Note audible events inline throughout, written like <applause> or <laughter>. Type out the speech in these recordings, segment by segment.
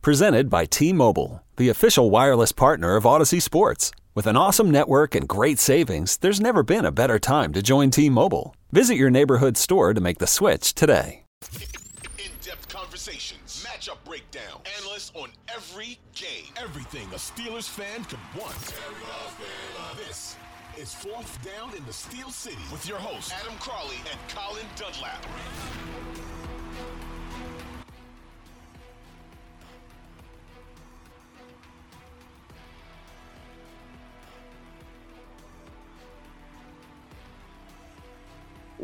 Presented by T Mobile, the official wireless partner of Audacy Sports. With an awesome network and great savings, there's never been a better time to join T Mobile. Visit your neighborhood store to make the switch today. In-depth conversations, matchup breakdown, analysts on every game, everything a Steelers fan could want. This is Fourth Down in the Steel City with your hosts Adam Crowley and Colin Dunlap.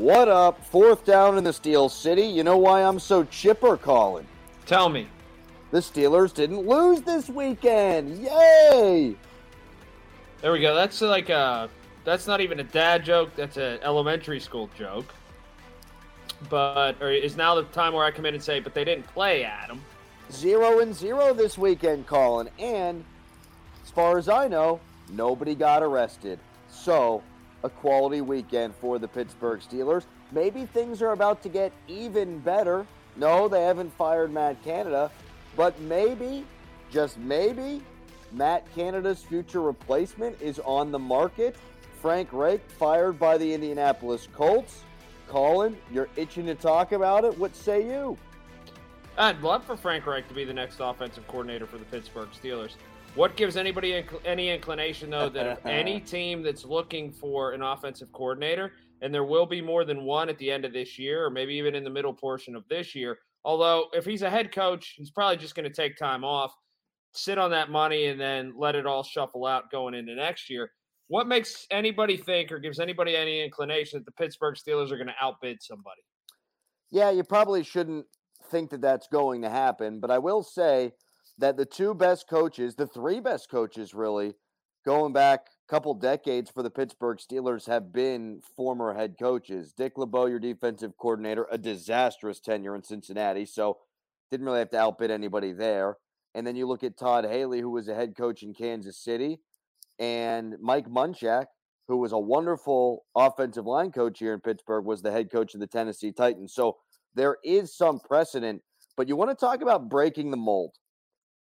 What up? Fourth down in the Steel City. You know why I'm so chipper, Colin? Tell me. The Steelers didn't lose this weekend. Yay! There we go. That's like a. That's not even a dad joke. That's an elementary school joke. But or is now the time where I come in and say, but they didn't play, Adam. Zero and zero this weekend, Colin. And as far as I know, nobody got arrested. So, a quality weekend for the Pittsburgh Steelers. Maybe things are about to get even better. No, they haven't fired Matt Canada, but maybe, just maybe, Matt Canada's future replacement is on the market. Frank Reich fired by the Indianapolis Colts. Colin, you're itching to talk about it. What say you? I'd love for Frank Reich to be the next offensive coordinator for the Pittsburgh Steelers. What gives anybody inc- any inclination, though, that any <laughs> team that's looking for an offensive coordinator, and there will be more than one at the end of this year, or maybe even in the middle portion of this year, although if he's a head coach, he's probably just going to take time off, sit on that money, and then let it all shuffle out going into next year. What makes anybody think or gives anybody any inclination that the Pittsburgh Steelers are going to outbid somebody? Yeah, you probably shouldn't think that that's going to happen, but I will say that the two best coaches, the three best coaches really, going back a couple decades for the Pittsburgh Steelers have been former head coaches. Dick LeBeau, your defensive coordinator, a disastrous tenure in Cincinnati, so didn't really have to outbid anybody there. And then you look at Todd Haley, who was a head coach in Kansas City, and Mike Munchak, who was a wonderful offensive line coach here in Pittsburgh, was the head coach of the Tennessee Titans. So there is some precedent, but you want to talk about breaking the mold.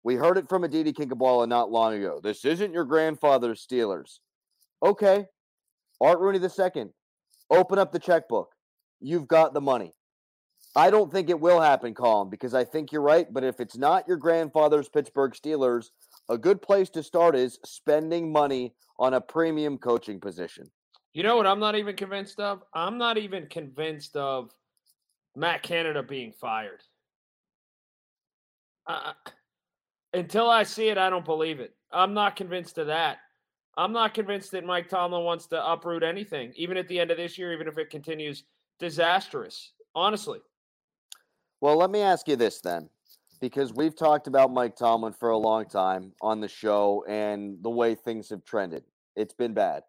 We heard it from Aditi Kinkhabwala not long ago. This isn't your grandfather's Steelers. Okay. Art Rooney II, open up the checkbook. You've got the money. I don't think it will happen, Colin, because I think you're right. But if it's not your grandfather's Pittsburgh Steelers, a good place to start is spending money on a premium coaching position. You know what I'm not even convinced of? I'm not even convinced of Matt Canada being fired. Uh, until I see it, I don't believe it. I'm not convinced of that. I'm not convinced that Mike Tomlin wants to uproot anything, even at the end of this year, even if it continues disastrous, honestly. Well, let me ask you this then, because we've talked about Mike Tomlin for a long time on the show and the way things have trended. It's been bad.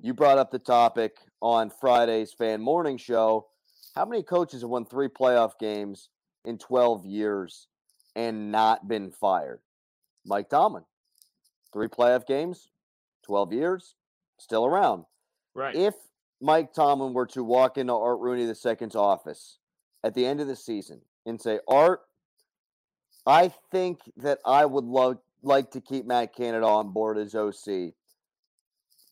You brought up the topic on Friday's fan morning show. How many coaches have won three playoff games in 12 years and not been fired? Mike Tomlin. Three playoff games, 12 years, still around. Right. If Mike Tomlin were to walk into Art Rooney II's office at the end of the season and say, Art, I think that I would love like to keep Matt Canada on board as OC.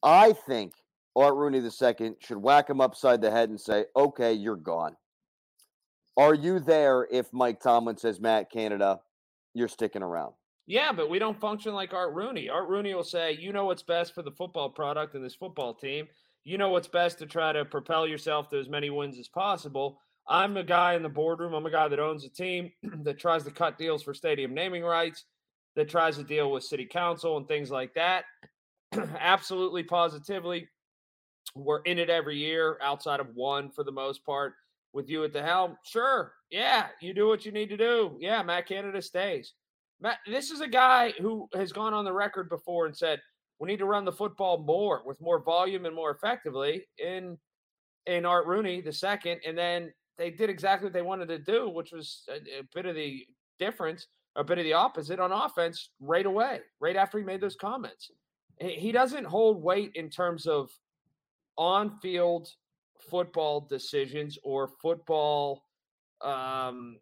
I think Art Rooney II should whack him upside the head and say, okay, you're gone. Are you there if Mike Tomlin says, Matt Canada, you're sticking around? Yeah, but we don't function like Art Rooney. Art Rooney will say, you know what's best for the football product and this football team. You know what's best to try to propel yourself to as many wins as possible. I'm a guy in the boardroom. I'm a guy that owns a team <clears throat> that tries to cut deals for stadium naming rights, that tries to deal with city council and things like that. <clears throat> Absolutely, positively, we're in it every year outside of one for the most part with you at the helm. Sure. Yeah. You do what you need to do. Yeah. Matt Canada stays. Matt, this is a guy who has gone on the record before and said, we need to run the football more with more volume and more effectively in in Art Rooney the second. And then they did exactly what they wanted to do, which was a, a bit of the difference, a bit of the opposite on offense right away, right after he made those comments. He doesn't hold weight in terms of on field football decisions or football um,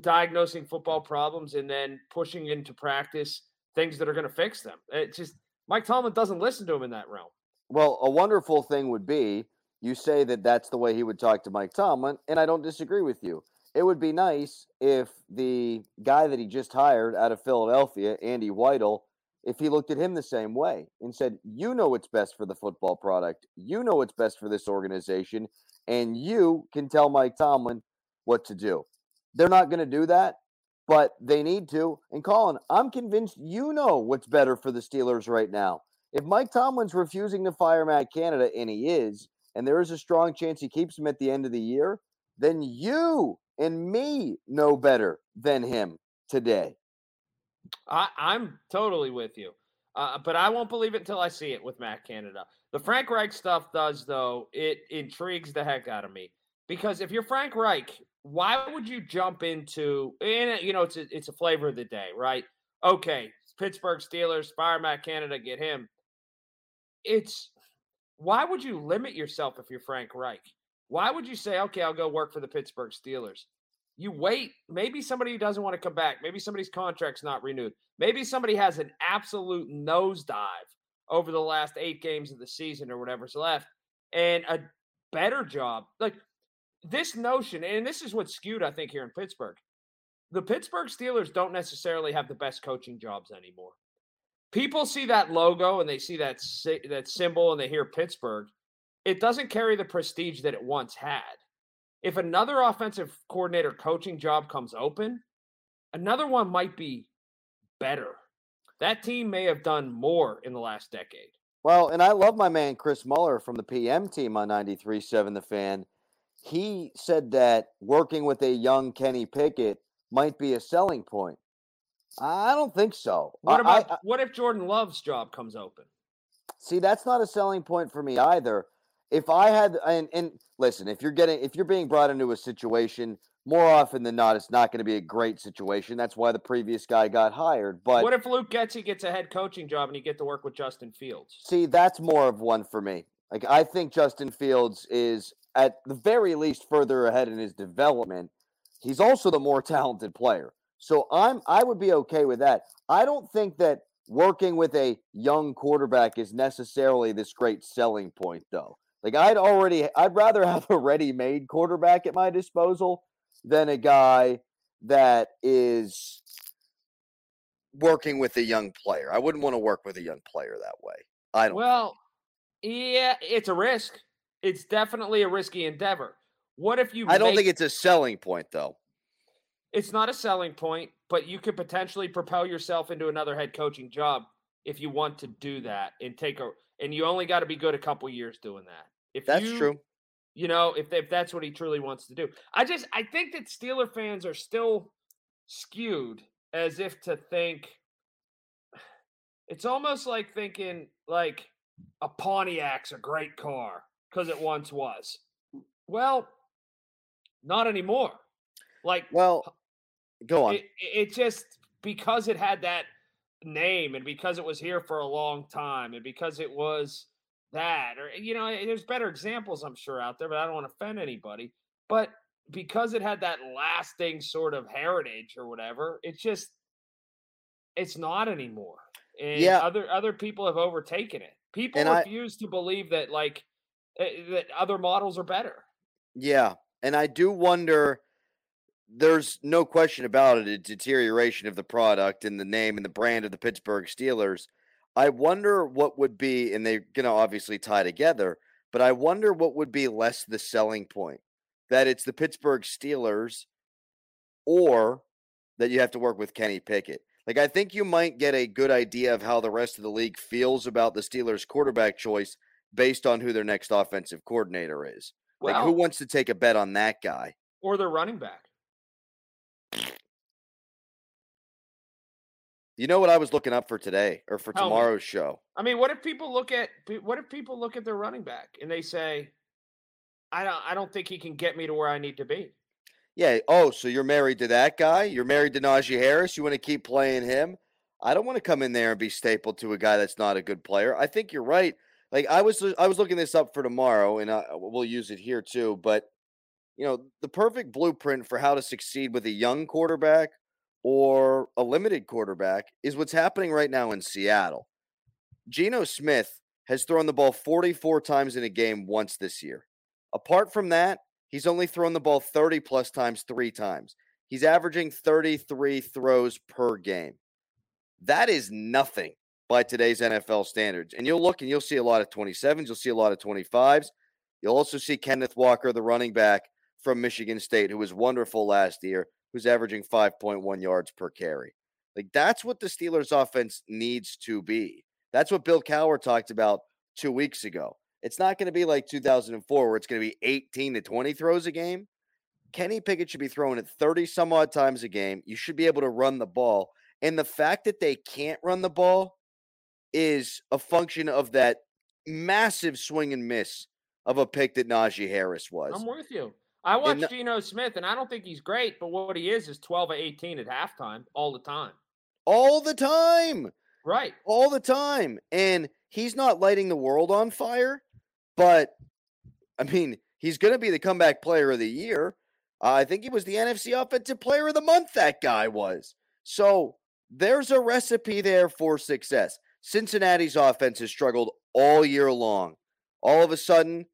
diagnosing football problems and then pushing into practice things that are going to fix them. It just Mike Tomlin doesn't listen to him in that realm. Well, a wonderful thing would be you say that that's the way he would talk to Mike Tomlin, and I don't disagree with you. It would be nice if the guy that he just hired out of Philadelphia, Andy Weidl, if he looked at him the same way and said, You know what's best for the football product. You know what's best for this organization. And you can tell Mike Tomlin what to do. They're not going to do that, but they need to. And Colin, I'm convinced you know what's better for the Steelers right now. If Mike Tomlin's refusing to fire Matt Canada, and he is, and there is a strong chance he keeps him at the end of the year, then you and me know better than him today. I, I'm totally with you. Uh, but I won't believe it until I see it with Matt Canada. The Frank Reich stuff does, though, it intrigues the heck out of me. Because if you're Frank Reich, why would you jump into, and you know, it's a, it's a flavor of the day, right? Okay, Pittsburgh Steelers, fire Matt Canada, get him. It's why would you limit yourself if you're Frank Reich? Why would you say, okay, I'll go work for the Pittsburgh Steelers? You wait. Maybe somebody doesn't want to come back. Maybe somebody's contract's not renewed. Maybe somebody has an absolute nosedive over the last eight games of the season or whatever's left, and a better job. Like this notion, and this is what's skewed, I think, here in Pittsburgh. The Pittsburgh Steelers don't necessarily have the best coaching jobs anymore. People see that logo and they see that that symbol and they hear Pittsburgh. It doesn't carry the prestige that it once had if another offensive coordinator coaching job comes open, another one might be better. That team may have done more in the last decade. Well, and I love my man Chris Mueller from the PM team on 93.7 The Fan. He said that working with a young Kenny Pickett might be a selling point. I don't think so. What about I, I, what if Jordan Love's job comes open? See, that's not a selling point for me either if I had and, and listen, if you're getting if you're being brought into a situation, more often than not, it's not going to be a great situation. That's why the previous guy got hired. But what if Luke Getsy gets a head coaching job and you get to work with Justin Fields? See, that's more of one for me. Like I think Justin Fields is at the very least further ahead in his development. He's also the more talented player. So I'm I would be okay with that. I don't think that working with a young quarterback is necessarily this great selling point though. Like I'd already, I'd rather <laughs> have a ready-made quarterback at my disposal than a guy that is working with a young player. I wouldn't want to work with a young player that way. I don't. Well, yeah, it's a risk. It's definitely a risky endeavor. What if you? I don't make, think it's a selling point, though. It's not a selling point, but you could potentially propel yourself into another head coaching job if you want to do that and take a. And you only got to be good a couple years doing that. If That's you, true. You know, if if that's what he truly wants to do. I just I think that Steeler fans are still skewed as if to think <sighs> it's almost like thinking like a Pontiac's a great car because it once was. Well, not anymore. Like, well, go on. It, it just because it had that name and because it was here for a long time and because it was that or you know there's better examples i'm sure out there but i don't want to offend anybody but because it had that lasting sort of heritage or whatever it's just it's not anymore and Yeah. other other people have overtaken it people And I- refuse to believe that like Eh, that other models are better Yeah, and I do wonder. There's no question about it, a deterioration of the product and the name and the brand of the Pittsburgh Steelers. I wonder what would be, and they're going to obviously tie together, but I wonder what would be less the selling point that it's the Pittsburgh Steelers or that you have to work with Kenny Pickett. Like, I think you might get a good idea of how the rest of the league feels about the Steelers' quarterback choice based on who their next offensive coordinator is. Like, who wants to take a bet on that guy? or their running back You know what I was looking up for today or for Tell me. tomorrow's show? I mean, what if people look at what if people look at their running back and they say, "I don't, I don't think he can get me to where I need to be." Yeah. Oh, so you're married to that guy? You're married to Najee Harris? You want to keep playing him? I don't want to come in there and be stapled to a guy that's not a good player. I think you're right. Like I was, I was looking this up for tomorrow, and I, we'll use it here too. But you know, the perfect blueprint for how to succeed with a young quarterback or a limited quarterback is what's happening right now in Seattle. Geno Smith has thrown the ball 44 times in a game once this year. Apart from that, he's only thrown the ball 30 plus times three times. He's averaging 33 throws per game. That is nothing by today's NFL standards. And you'll look and you'll see a lot of 27s, you'll see a lot of 25s. You'll also see Kenneth Walker, the running back from Michigan State, who was wonderful last year, who's averaging 5.1 yards per carry. Like that's what the Steelers offense needs to be. That's what Bill Cowher talked about two weeks ago. It's not going to be like 2004 where it's going to be 18 to 20 throws a game. Kenny Pickett should be throwing it 30 some odd times a game. You should be able to run the ball. And the fact that they can't run the ball is a function of that massive swing and miss of a pick that Najee Harris was. I'm with you. I And watched the- Geno Smith, and I don't think he's great, but what he is is 12 or 18 at halftime all the time. All the time. Right. all the time. And he's not lighting the world on fire, but I mean, he's going to be the comeback player of the year. Uh, I think he was the NFC Offensive Player of the Month, that guy was. So there's a recipe there for success. Cincinnati's offense has struggled all year long. All of a sudden,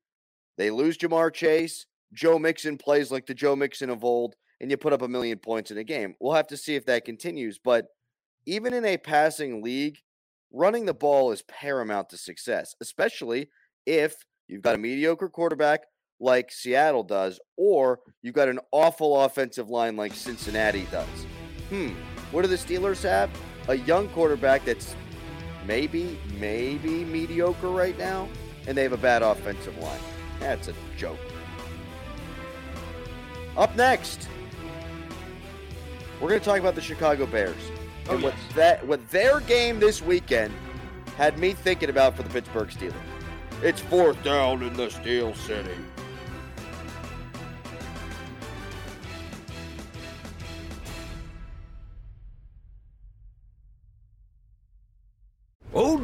they lose Ja'Marr Chase. Joe Mixon plays like the Joe Mixon of old, and you put up a million points in a game. We'll have to see if that continues. But even in a passing league, running the ball is paramount to success, especially if you've got a mediocre quarterback like Seattle does, or you've got an awful offensive line like Cincinnati does. Hmm, what do the Steelers have? A young quarterback that's maybe, maybe mediocre right now, and they have a bad offensive line. That's a joke. Up next, we're going to talk about the Chicago Bears Oh, and what yes. that what their game this weekend had me thinking about for the Pittsburgh Steelers. It's fourth down in the Steel City.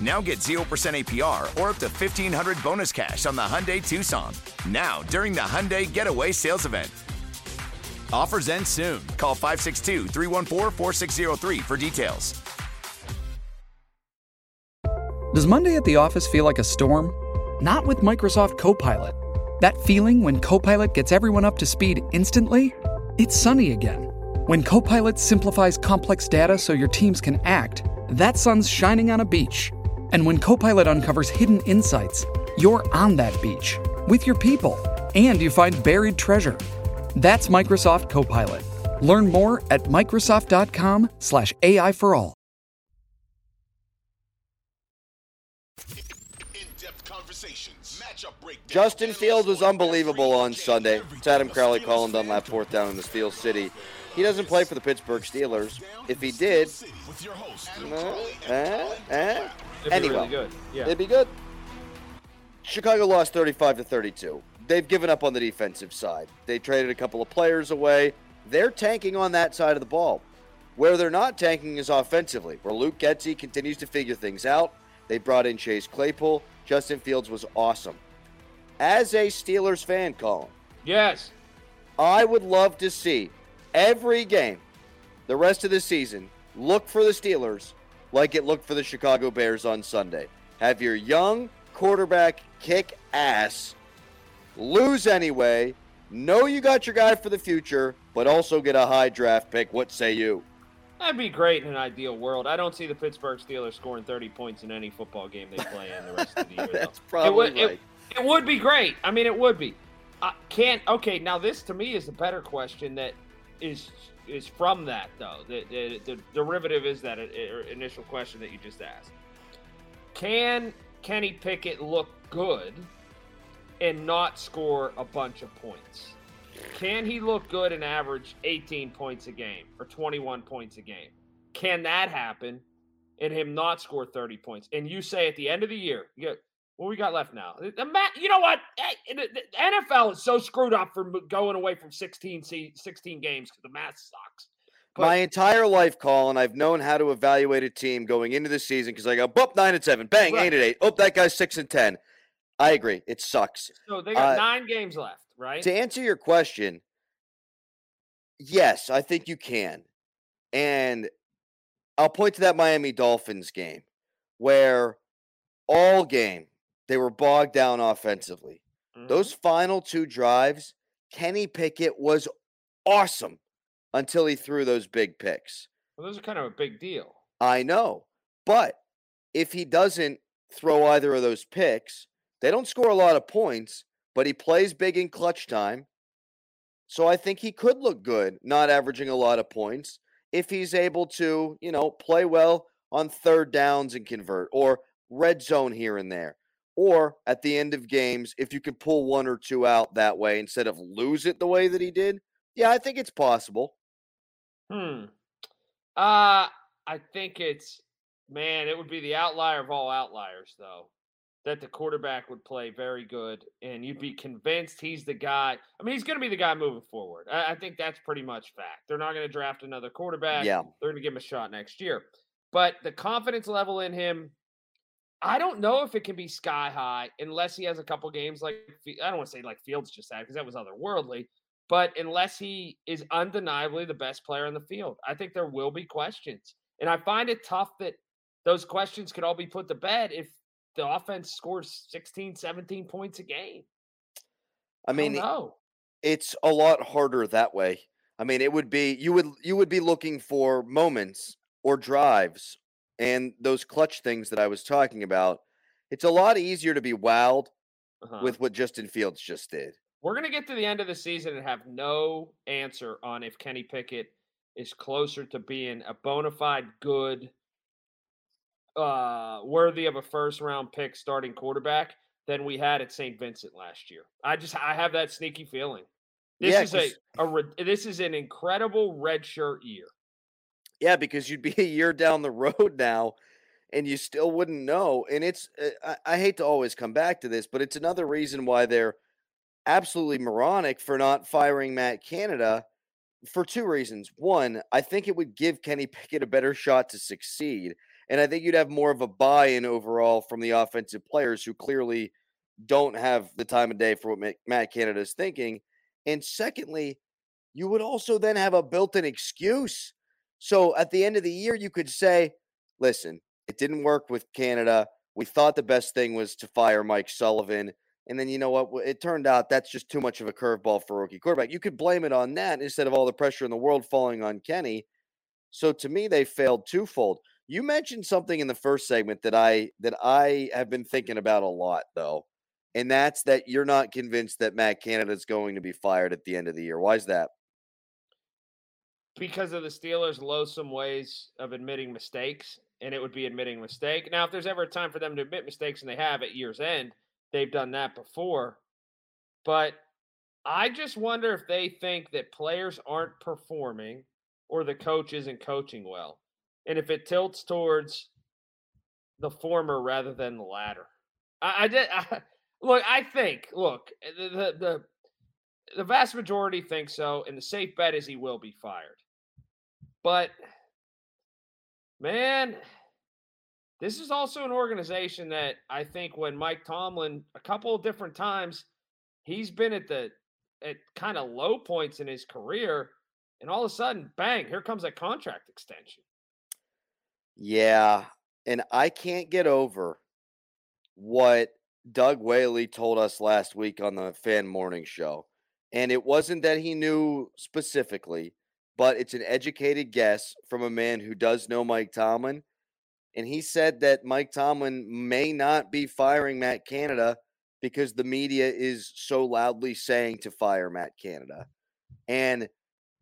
Now get 0% APR or up to 1500 bonus cash on the Hyundai Tucson. Now, during the Hyundai Getaway Sales Event. Offers end soon. Call 562 314 4603 for details. Does Monday at the office feel like a storm? Not with Microsoft Copilot. That feeling when Copilot gets everyone up to speed instantly? It's sunny again. When Copilot simplifies complex data so your teams can act, that sun's shining on a beach. And when Copilot uncovers hidden insights, you're on that beach with your people and you find buried treasure. That's Microsoft Copilot. Learn more at Microsoft.com/slash AI for all. Justin Fields was unbelievable on Sunday. It's Adam Crowley Colin Dunlap fourth down in the Steel City. He doesn't play for the Pittsburgh Steelers. If he did, uh, uh, uh, anyway, really good. Yeah. it'd be good. Chicago lost 35 to 32. They've given up on the defensive side. They traded a couple of players away. They're tanking on that side of the ball. Where they're not tanking is offensively, where Luke Getsy continues to figure things out. They brought in Chase Claypool. Justin Fields was awesome. As a Steelers fan, Colin, Yes. I would love to see every game the rest of the season look for the Steelers like it looked for the Chicago Bears on Sunday. Have your young quarterback kick ass, lose anyway, know you got your guy for the future, but also get a high draft pick. What say you? That'd be great in an ideal world. I don't see the Pittsburgh Steelers scoring 30 points in any football game they play in the rest of the year. <laughs> though. That's probably it would, right. It, it would be great. I mean, it would be. Uh, can't. Okay, now this to me is a better question that is is from that though. The, the, the derivative is that initial question that you just asked. Can Kenny Pickett look good and not score a bunch of points? Can he look good and average 18 points a game or 21 points a game? Can that happen and him not score 30 points? And you say at the end of the year, you what we got left now? You know what? The the NFL is so screwed up for going away from 16, 16 games because the math sucks. But- My entire life, Colin, I've known how to evaluate a team going into the season because I go, boop, nine and seven, bang, Right. eight and eight. Oh, that guy's six and ten. I agree. It sucks. So they got Uh, nine games left, right? To answer your question, yes, I think you can. And I'll point to that Miami Dolphins game where all game they were bogged down offensively. Mhm. Those final two drives, Kenny Pickett was awesome until he threw those big picks. Well, those are kind of a big deal. I know. But if he doesn't throw either of those picks, they don't score a lot of points, but he plays big in clutch time. So I think he could look good, not averaging a lot of points, if he's able to, you know, play well on third downs and convert, or red zone here and there. Or at the end of games, if you can pull one or two out that way instead of lose it the way that he did, yeah, I think it's possible. Hmm. Uh, I think it's man, it would be the outlier of all outliers, though. That the quarterback would play very good, and you'd be convinced he's the guy. I mean, he's going to be the guy moving forward. I, I think that's pretty much fact. They're not going to draft another quarterback. Yeah. They're going to give him a shot next year. But the confidence level in him, I don't know if it can be sky high unless he has a couple games like I don't want to say like Fields just had because that was otherworldly, but unless he is undeniably the best player on the field, I think there will be questions. And I find it tough that those questions could all be put to bed if the offense scores 16, 17 points a game. I mean, no. it's a lot harder that way. I mean, it would be you would you would be looking for moments or drives and those clutch things that I was talking about. It's a lot easier to be wowed Uh-huh. with what Justin Fields just did. We're going to get to the end of the season and have no answer on if Kenny Pickett is closer to being a bona fide good, uh, worthy of a first round pick starting quarterback than we had at St. Vincent last year. I just I have that sneaky feeling. This Yeah, is a, a this is an incredible red shirt year. Yeah, because you'd be a year down the <laughs> road now and you still wouldn't know. And it's, uh, I, I hate to always come back to this, but it's another reason why they're absolutely moronic for not firing Matt Canada for two reasons. One, I think it would give Kenny <laughs> Pickett a better shot to succeed. And I think you'd have more of a buy in overall from the offensive players who clearly don't have the time of day for what Matt Canada is thinking. And secondly, you would also then have a built in excuse. So at the end of the year, you could say, listen, it didn't work with Canada. We thought the best thing was to fire Mike Sullivan. And then you know what? It turned out that's just too much of a curveball for rookie quarterback. You could blame it on that instead of all the pressure in the world falling on Kenny. So to me, they failed twofold. You mentioned something in the first segment that I that I have been thinking about a lot, though, and that's that you're not convinced that Matt Canada is going to be fired at the end of the year. Why is that? Because of the Steelers' loathsome ways of admitting mistakes, and it would be admitting mistake. Now, if there's ever a time for them to admit mistakes, and they have at year's end, they've done that before. But I just wonder if they think that players aren't performing or the coach isn't coaching well. And if it tilts towards the former rather than the latter. I, I did I, <laughs> look, I think, look, eh, the, the the the vast majority think so, and the safe bet is he will be fired. But man, this is also an organization that I think when Mike Tomlin a couple of different times he's been at the at kind of low points in his career and all of a sudden, bang, here comes a contract extension. Yeah. And I can't get over what Doug Whaley told us last week on the fan morning show. And it wasn't that he knew specifically, but it's an educated guess from a man who does know Mike Tomlin. And he said that Mike Tomlin may not be firing Matt Canada because the media is so loudly saying to fire Matt Canada. And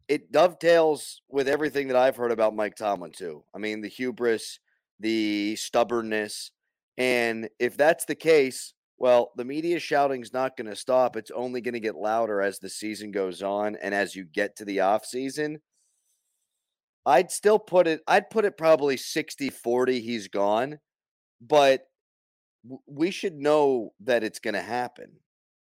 it dovetails with everything that I've heard about Mike Tomlin too. I mean, the hubris, the stubbornness, and if that's the case, well, the media shouting is not going to stop. It's only going to get louder as the season goes on and as you get to the off season. I'd still put it I'd put it probably 60-40 he's gone, but we should know that it's going to happen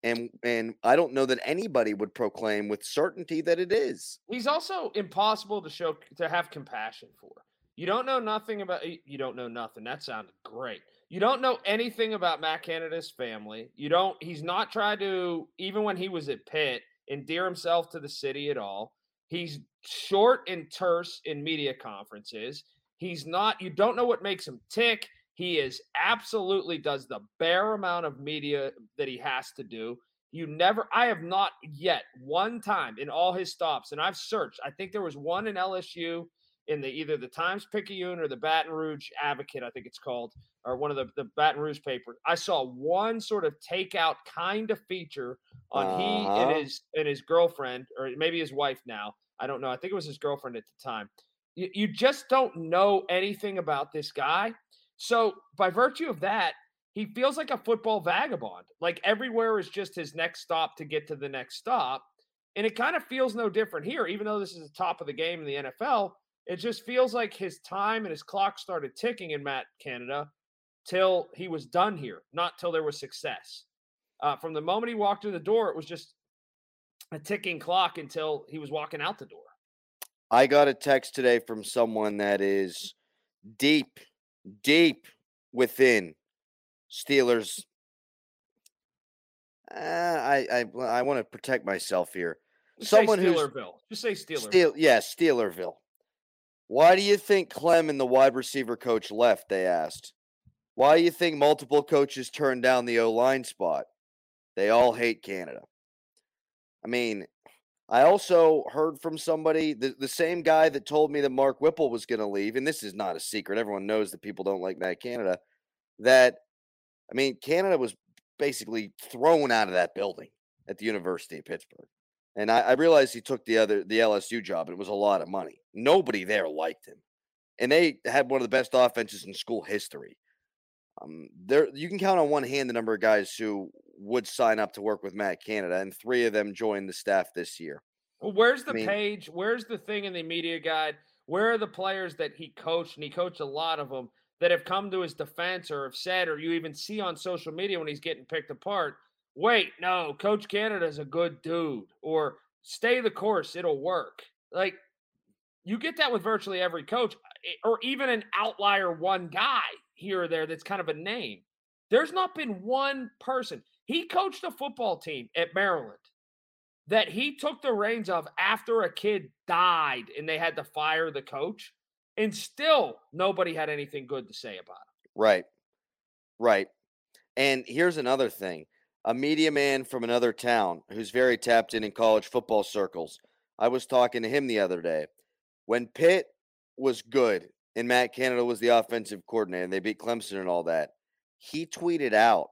and and I don't know that anybody would proclaim with certainty that it is. He's also impossible to show to have compassion for. You don't know nothing about you don't know nothing. That sounded great. You don't know anything about Matt Canada's family. You don't he's not tried to even when he was at Pitt endear himself to the city at all. He's short and terse in media conferences. He's not you don't know what makes him tick. He is absolutely does the bare amount of media that he has to do. You never, I have not yet one time in all his stops, and I've searched. I think there was one in LSU in the either the Times Picayune or the Baton Rouge Advocate, I think it's called, or one of the, the Baton Rouge papers. I saw one sort of takeout kind of feature on uh-huh. he and uh-huh. his and his girlfriend, or maybe his wife now. I don't know. I think it was his girlfriend at the time. You, you just don't know anything about this guy. So, by virtue of that, he feels like a football vagabond. Like everywhere is just his next stop to get to the next stop. And it kind of feels no different here, even though this is the top of the game in the NFL. It just feels like his time and his clock started ticking in Matt Canada till he was done here, not till there was success. Uh, from the moment he walked through the door, it was just a ticking clock until he was walking out the door. I got a text today from someone that is deep deep within Steelers. Uh, I I I want to protect myself here. Just Someone say Steelerville. Just say Steeler. Steel, yeah, Steelerville. Why do you think Clem and the wide receiver coach left? They asked. Why do you think multiple coaches turned down the O line spot? They all hate Canada. I mean, I also heard from somebody, the, the same guy that told me that Mark Whipple was going to leave, and this is not a secret. Everyone knows that people don't like Matt Canada. That, I mean, Canada was basically thrown out of that building at the University of Pittsburgh. And I, I realized he took the other the LSU job. It was a lot of money. Nobody there liked him, and they had one of the best offenses in school history. Um, there you can count on one hand the number of guys who would sign up to work with Matt Canada, and three of them joined the staff this year. Well, where's the I mean, page? Where's the thing in the media guide? Where are the players that he coached, and he coached a lot of them that have come to his defense or have said, or you even see on social media when he's getting picked apart? Wait, no, Coach Canada is a good dude, or stay the course, it'll work. Like you get that with virtually every coach, eh, or even an outlier one guy here or there that's kind of a name. There's not been one person. He coached a football team at Maryland that he took the reins of after a kid died and they had to fire the coach, and still nobody had anything good to say about him. Right. Right. And here's another thing a media man from another town who's very tapped in in college football circles. I was talking to him the other day. When Pitt was good and Matt Canada was the offensive coordinator and they beat Clemson and all that, he tweeted out,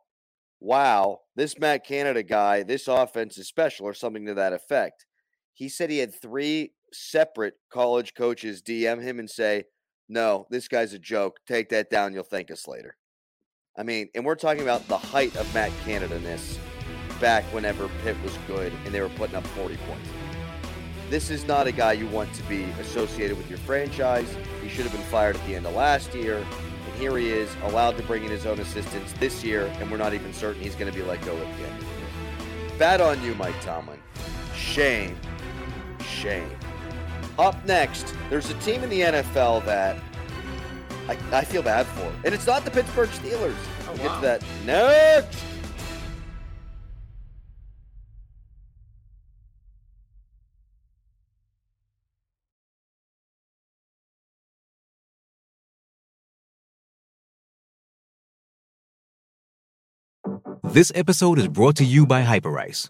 Wow, this Matt Canada guy, this offense is special, or something to that effect. He said he had three separate college coaches DM him and say, No, this guy's a joke. Take that down. You'll thank us later. I mean, and we're talking about the height of Matt Canada ness back whenever Pitt was good and they were putting up 40 points. This is not a guy you want to be associated with your franchise. He should have been fired at the end of last year. And here he is, allowed to bring in his own assistants this year, and we're not even certain he's going to be let go end. Bad on you, Mike Tomlin. Shame. Shame. Up next, there's a team in the NFL that I, I feel bad for. It. And it's not the Pittsburgh Steelers. Oh, We'll get to that next. This episode is brought to you by Hyperice,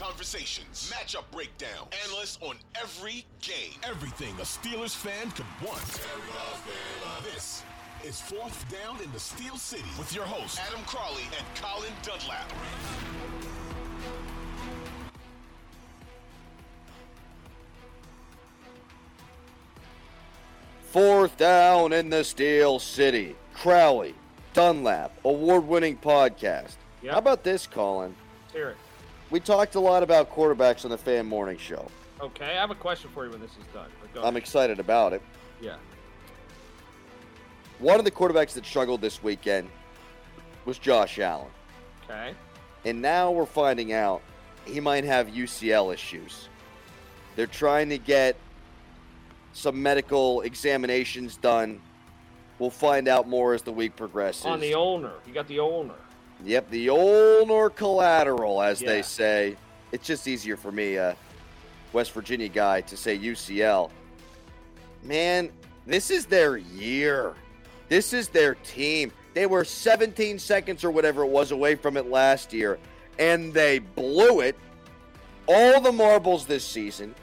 Conversations, matchup breakdown, analysts on every game, everything a Steelers fan could want. This is Fourth Down in the Steel City with your hosts Adam Crowley and Colin Dunlap. Fourth down in the Steel City. Crowley, Dunlap, award winning podcast. How about this, Colin? Hear it. We talked a lot about quarterbacks on the Fan Morning Show. Okay, I have a question for you when this is done. I'm excited about it. Yeah. One of the quarterbacks that struggled this weekend was Josh Allen. Okay. And now we're finding out he might have UCL issues. They're trying to get some medical examinations done. We'll find out more as the week progresses. On the owner. You got the owner. Yep, the ulnar collateral, as Yeah. they say. It's just easier for me, a West Virginia guy, to say UCL. Man, this is their year. This is their team. They were 17 seconds or whatever it was away from it last year, and they blew it. All the marbles this season.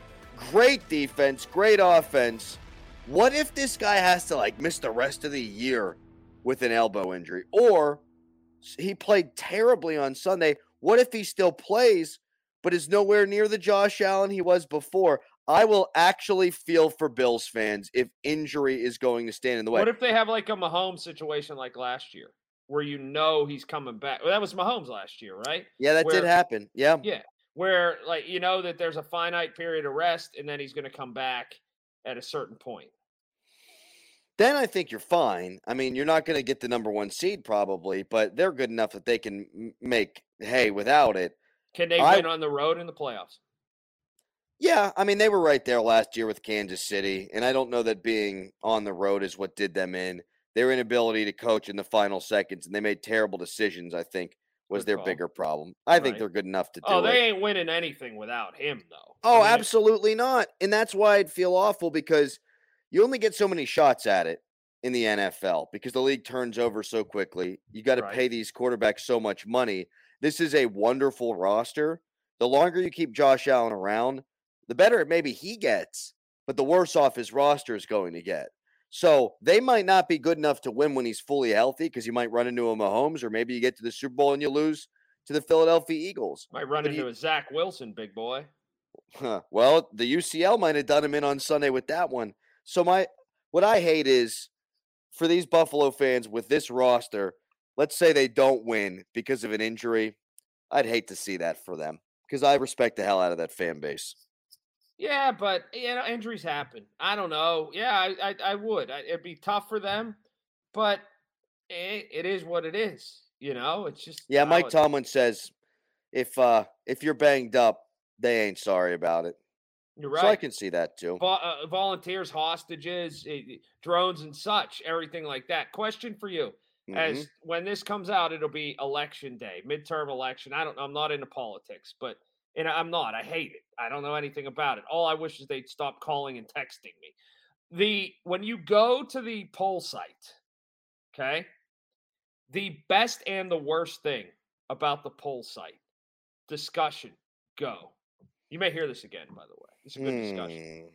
Great defense, great offense. What if this guy has to like miss the rest of the year with an elbow injury? Or he played terribly on Sunday. What if he still plays, but is nowhere near the Josh Allen he was before? I will actually feel for Bills fans if injury is going to stand in the way. What if they have like a Mahomes situation like last year, where you know he's coming back? Well, that was Mahomes last year, right? yeah, that did happen. Yeah. Yeah, where like you know that there's a finite period of rest, and then he's going to come back at a certain point. Then I think you're fine. I mean, you're not going to get the number one seed probably, but they're good enough that they can make hay without it. Can they I- win on the road in the playoffs? Yeah, I mean, they were right there last year with Kansas City, and I don't know that being on the road is what did them in. Their inability to coach in the final seconds, and they made terrible decisions, I think, was Good their call. bigger problem. I think they're good enough to oh, do Oh, it. they ain't winning anything without him, though. Oh, I mean, absolutely not. And that's why I'd feel awful because you only get so many shots at it in the NFL because the league turns over so quickly. You got to Right. pay these quarterbacks so much money. This is a wonderful roster. The longer you keep Josh Allen around, the better maybe he gets, but the worse off his roster is going to get. So they might not be good enough to win when he's fully healthy because you might run into a Mahomes or maybe you get to the Super Bowl and you lose to the Philadelphia Eagles. Might run But he- into a Zach Wilson, big boy. Huh. Well, the UCL might have done him in on Sunday with that one. So my what I hate is for these Buffalo fans with this roster, let's say they don't win because of an injury. I'd hate to see that for them because I respect the hell out of that fan base. Yeah, but you know, injuries happen. I don't know. Yeah, I I, I would. I, it'd be tough for them, but it, it is what it is. You know, it's just Yeah, Mike Tomlin says if uh if you're banged up, they ain't sorry about it. You're So I can see that too. Uh, volunteers, hostages, eh, drones, and such, everything like that. Question for you: As Mhm. when this comes out, it'll be election day, midterm election. I don't. I'm not into politics, but and I'm not. I hate it. I don't know anything about it. All I wish is they'd stop calling and texting me. The when you go to the poll site, okay, the best and the worst thing about the poll site discussion. Go. You may hear this again, by the way. It's a good discussion. Hmm.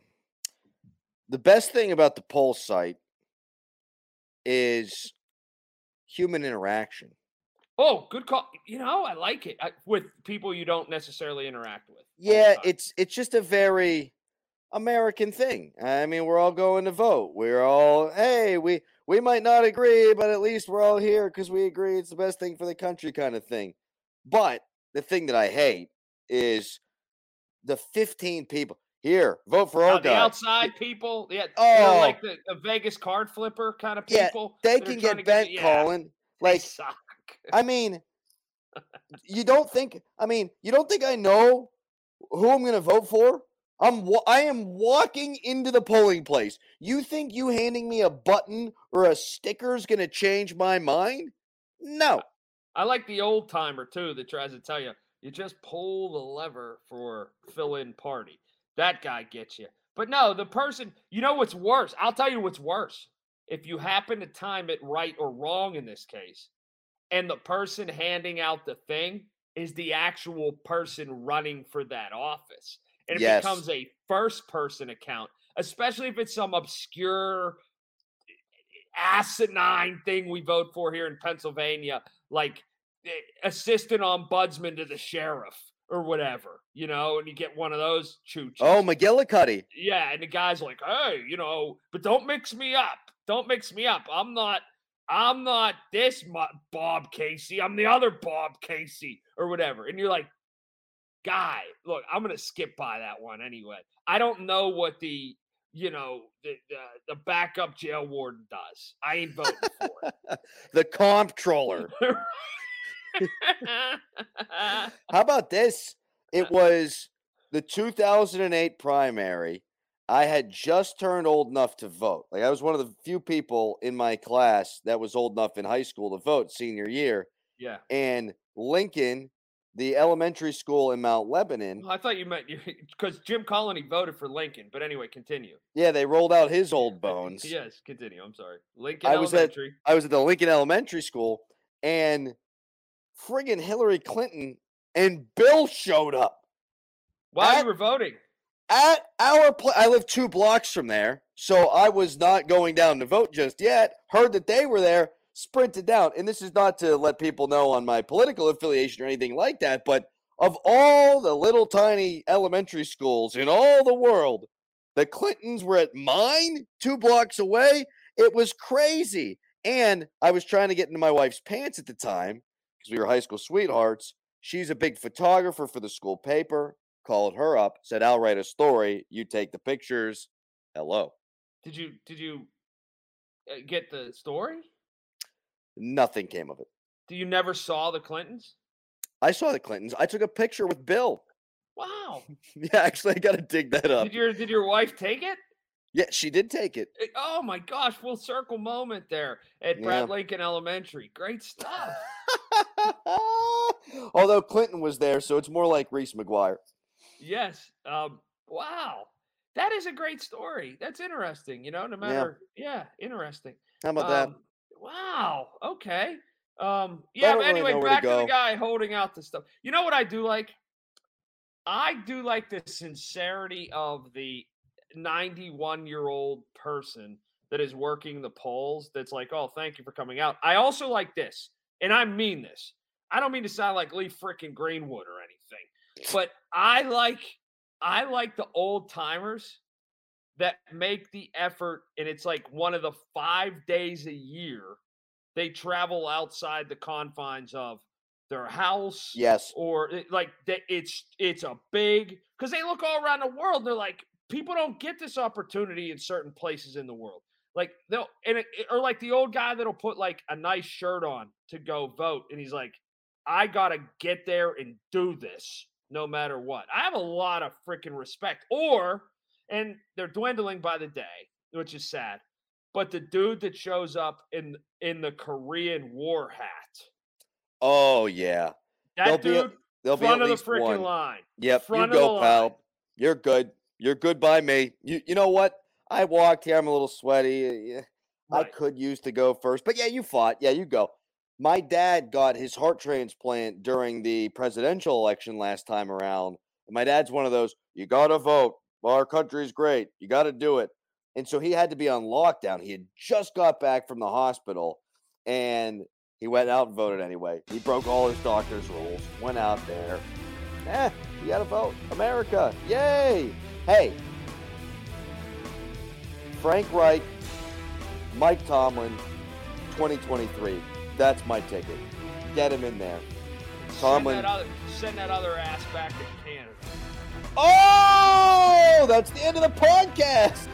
The best thing about the poll site is human interaction. Oh, good call. You know, I like it I, with people you don't necessarily interact with. Yeah, it's it's just a very American thing. I mean, we're all going to vote. We're all hey, we we might not agree, but at least we're all here because we agree it's the best thing for the country, kind of thing. But the thing that I hate is the 15 people here vote for our Uh, the guy. outside people, yeah, Oh. like the, the Vegas card flipper kind of people. Yeah, they can get bent yeah, calling. they Like suck. I mean, you don't think? I mean, you don't think I know who I'm going to vote for? I'm I am walking into the polling place. You think you handing me a button or a sticker is going to change my mind? No. I like the old timer too that tries to tell you you just pull the lever for fill in party. That guy gets you. But no, the person, you know what's worse? I'll tell you what's worse. If you happen to time it right or wrong in this case, and the person handing out the thing is the actual person running for that office. And it Yes. becomes a first person account, especially if it's some obscure asinine thing we vote for here in Pennsylvania, like eh, assistant ombudsman to the sheriff or whatever, you know, and you get one of those chooches. Oh, McGillicuddy. Yeah, and the guy's like, "Hey, you know, but don't mix me up. Don't mix me up. I'm not. I'm not this Bob Casey. I'm the other Bob Casey or whatever." And you're like, "Guy, look, I'm gonna skip by that one anyway. I don't know what the you know the the, the backup jail warden does. I ain't voting for it." <laughs> The comptroller. <laughs> <laughs> How about this? It uh-huh. was the 2008 primary. I had just turned old enough to vote. Like I was one of the few people in my class that was old enough in high school to vote senior year. yeah. And Lincoln, the elementary school in Mount Lebanon, Well, I thought you meant <laughs> because Jim Colony voted for Lincoln, but anyway, continue. yeah, they rolled out his <laughs> old bones. Yes, continue. I'm sorry. Lincoln I was at I was at the Lincoln Elementary School, and friggin' Hillary Clinton and Bill showed up. While at- you were voting. at our pla I live two blocks from there, so I was not going down to vote just yet. Heard that they were there, sprinted down. And this is not to let people know on my political affiliation or anything like that, but of all the little tiny elementary schools in all the world, the Clintons were at mine two blocks away. It was crazy. And I was trying to get into my wife's pants at the time because we were high school sweethearts. She's a big photographer for the school paper. Called her up, said, I'll write a story. You take the pictures. Hello. Did you did you uh, get the story? Nothing came of it. Do you never saw the Clintons? I saw the Clintons. I took a picture with Bill. Wow. <laughs> Yeah, actually, I got to dig that up. Did your did your wife take it? Yeah, she did take it. Eh, Oh my gosh, full circle moment there at Brad Yeah. Lincoln Elementary. Great stuff. <laughs> Although Clinton was there, so it's more like Reese McGuire. Yes. Um, wow. That is a great story. That's interesting. You know, no matter. Yeah, interesting. How about that? Um, Wow. Okay. Um, yeah. But anyway, know where to back to, the guy holding out the stuff. You know what I do like? I do like the sincerity of the 91 year old person that is working the polls. That's like, oh, thank you for coming out. I also like this, and I mean this. I don't mean to sound like Lee freaking Greenwood or anything, but I like I like the old timers that make the effort, and it's like one of the five days a year they travel outside the confines of their house. Yes. Or eh, like that it's it's a big because they look all around the world. They're like, people don't get this opportunity in certain places in the world. Like they'll and it, or like the old guy that'll put like a nice shirt on to go vote, and he's like, I gotta get there and do this no matter what. I have a lot of freaking respect. Or and they're dwindling by the day, which is sad. But the dude that shows up in in the Korean War hat, Oh yeah. that There'll be a, there'll be front at of the least freaking one. line. Yep, front you of the go, line. pal. You're good. You're good by me. You you know what? I walked here. I'm a little sweaty. uh, I could use to go first, but yeah, you fought. Yeah, you go. My dad got his heart transplant during the presidential election last time around. And my dad's one of those. You gotta vote. Our country's great. You gotta do it. And so he had to be on lockdown. He had just got back from the hospital, and he went out and voted anyway. He broke all his doctor's rules. Went out there. Eh, you gotta vote. America. Yay! Hey, Frank Reich, Mike Tomlin, 2023. That's my ticket. Get him in there. Send Tomlin. that, other, send that other ass back to Canada. Oh, that's the end of the podcast.